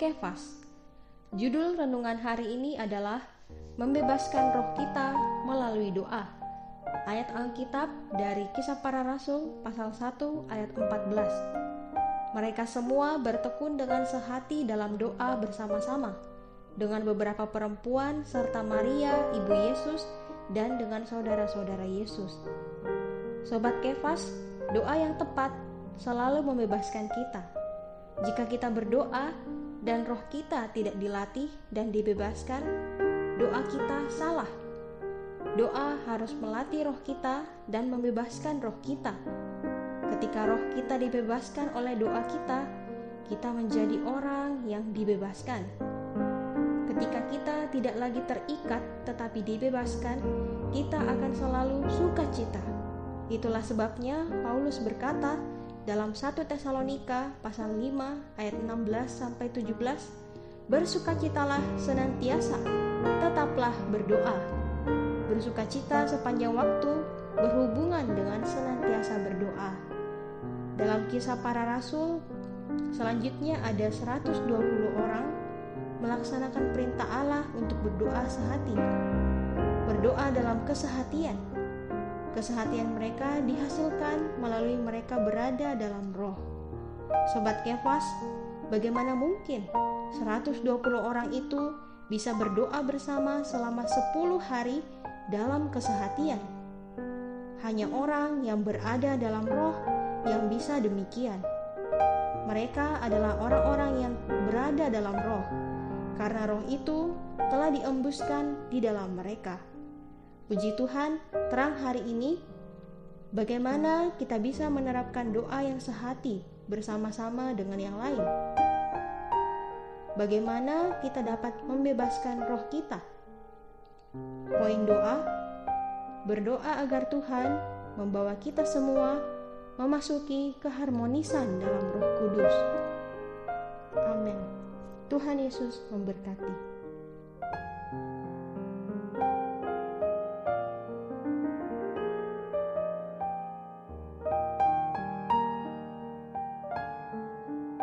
Kefas. Judul renungan hari ini adalah Membebaskan Roh Kita Melalui Doa. Ayat Alkitab dari Kisah Para Rasul pasal 1 ayat 14. Mereka semua bertekun dengan sehati dalam doa bersama-sama dengan beberapa perempuan serta Maria, ibu Yesus, dan dengan saudara-saudara Yesus. Sobat Kefas, doa yang tepat selalu membebaskan kita. Jika kita berdoa dan roh kita tidak dilatih dan dibebaskan, doa kita salah. Doa harus melatih roh kita dan membebaskan roh kita. Ketika roh kita dibebaskan oleh doa kita, kita menjadi orang yang dibebaskan. Ketika kita tidak lagi terikat tetapi dibebaskan, kita akan selalu sukacita. Itulah sebabnya Paulus berkata, dalam 1 Tesalonika pasal 5 ayat 16 sampai 17 Bersukacitalah senantiasa tetaplah berdoa. Bersukacita sepanjang waktu berhubungan dengan senantiasa berdoa. Dalam kisah para rasul selanjutnya ada 120 orang melaksanakan perintah Allah untuk berdoa sehati. Berdoa dalam kesehatian Kesehatian mereka dihasilkan melalui mereka berada dalam roh. Sobat Kefas, bagaimana mungkin 120 orang itu bisa berdoa bersama selama 10 hari dalam kesehatian? Hanya orang yang berada dalam roh yang bisa demikian. Mereka adalah orang-orang yang berada dalam roh, karena roh itu telah diembuskan di dalam mereka. Puji Tuhan, terang hari ini, bagaimana kita bisa menerapkan doa yang sehati bersama-sama dengan yang lain? Bagaimana kita dapat membebaskan roh kita? Poin doa: berdoa agar Tuhan membawa kita semua memasuki keharmonisan dalam Roh Kudus. Amin. Tuhan Yesus memberkati.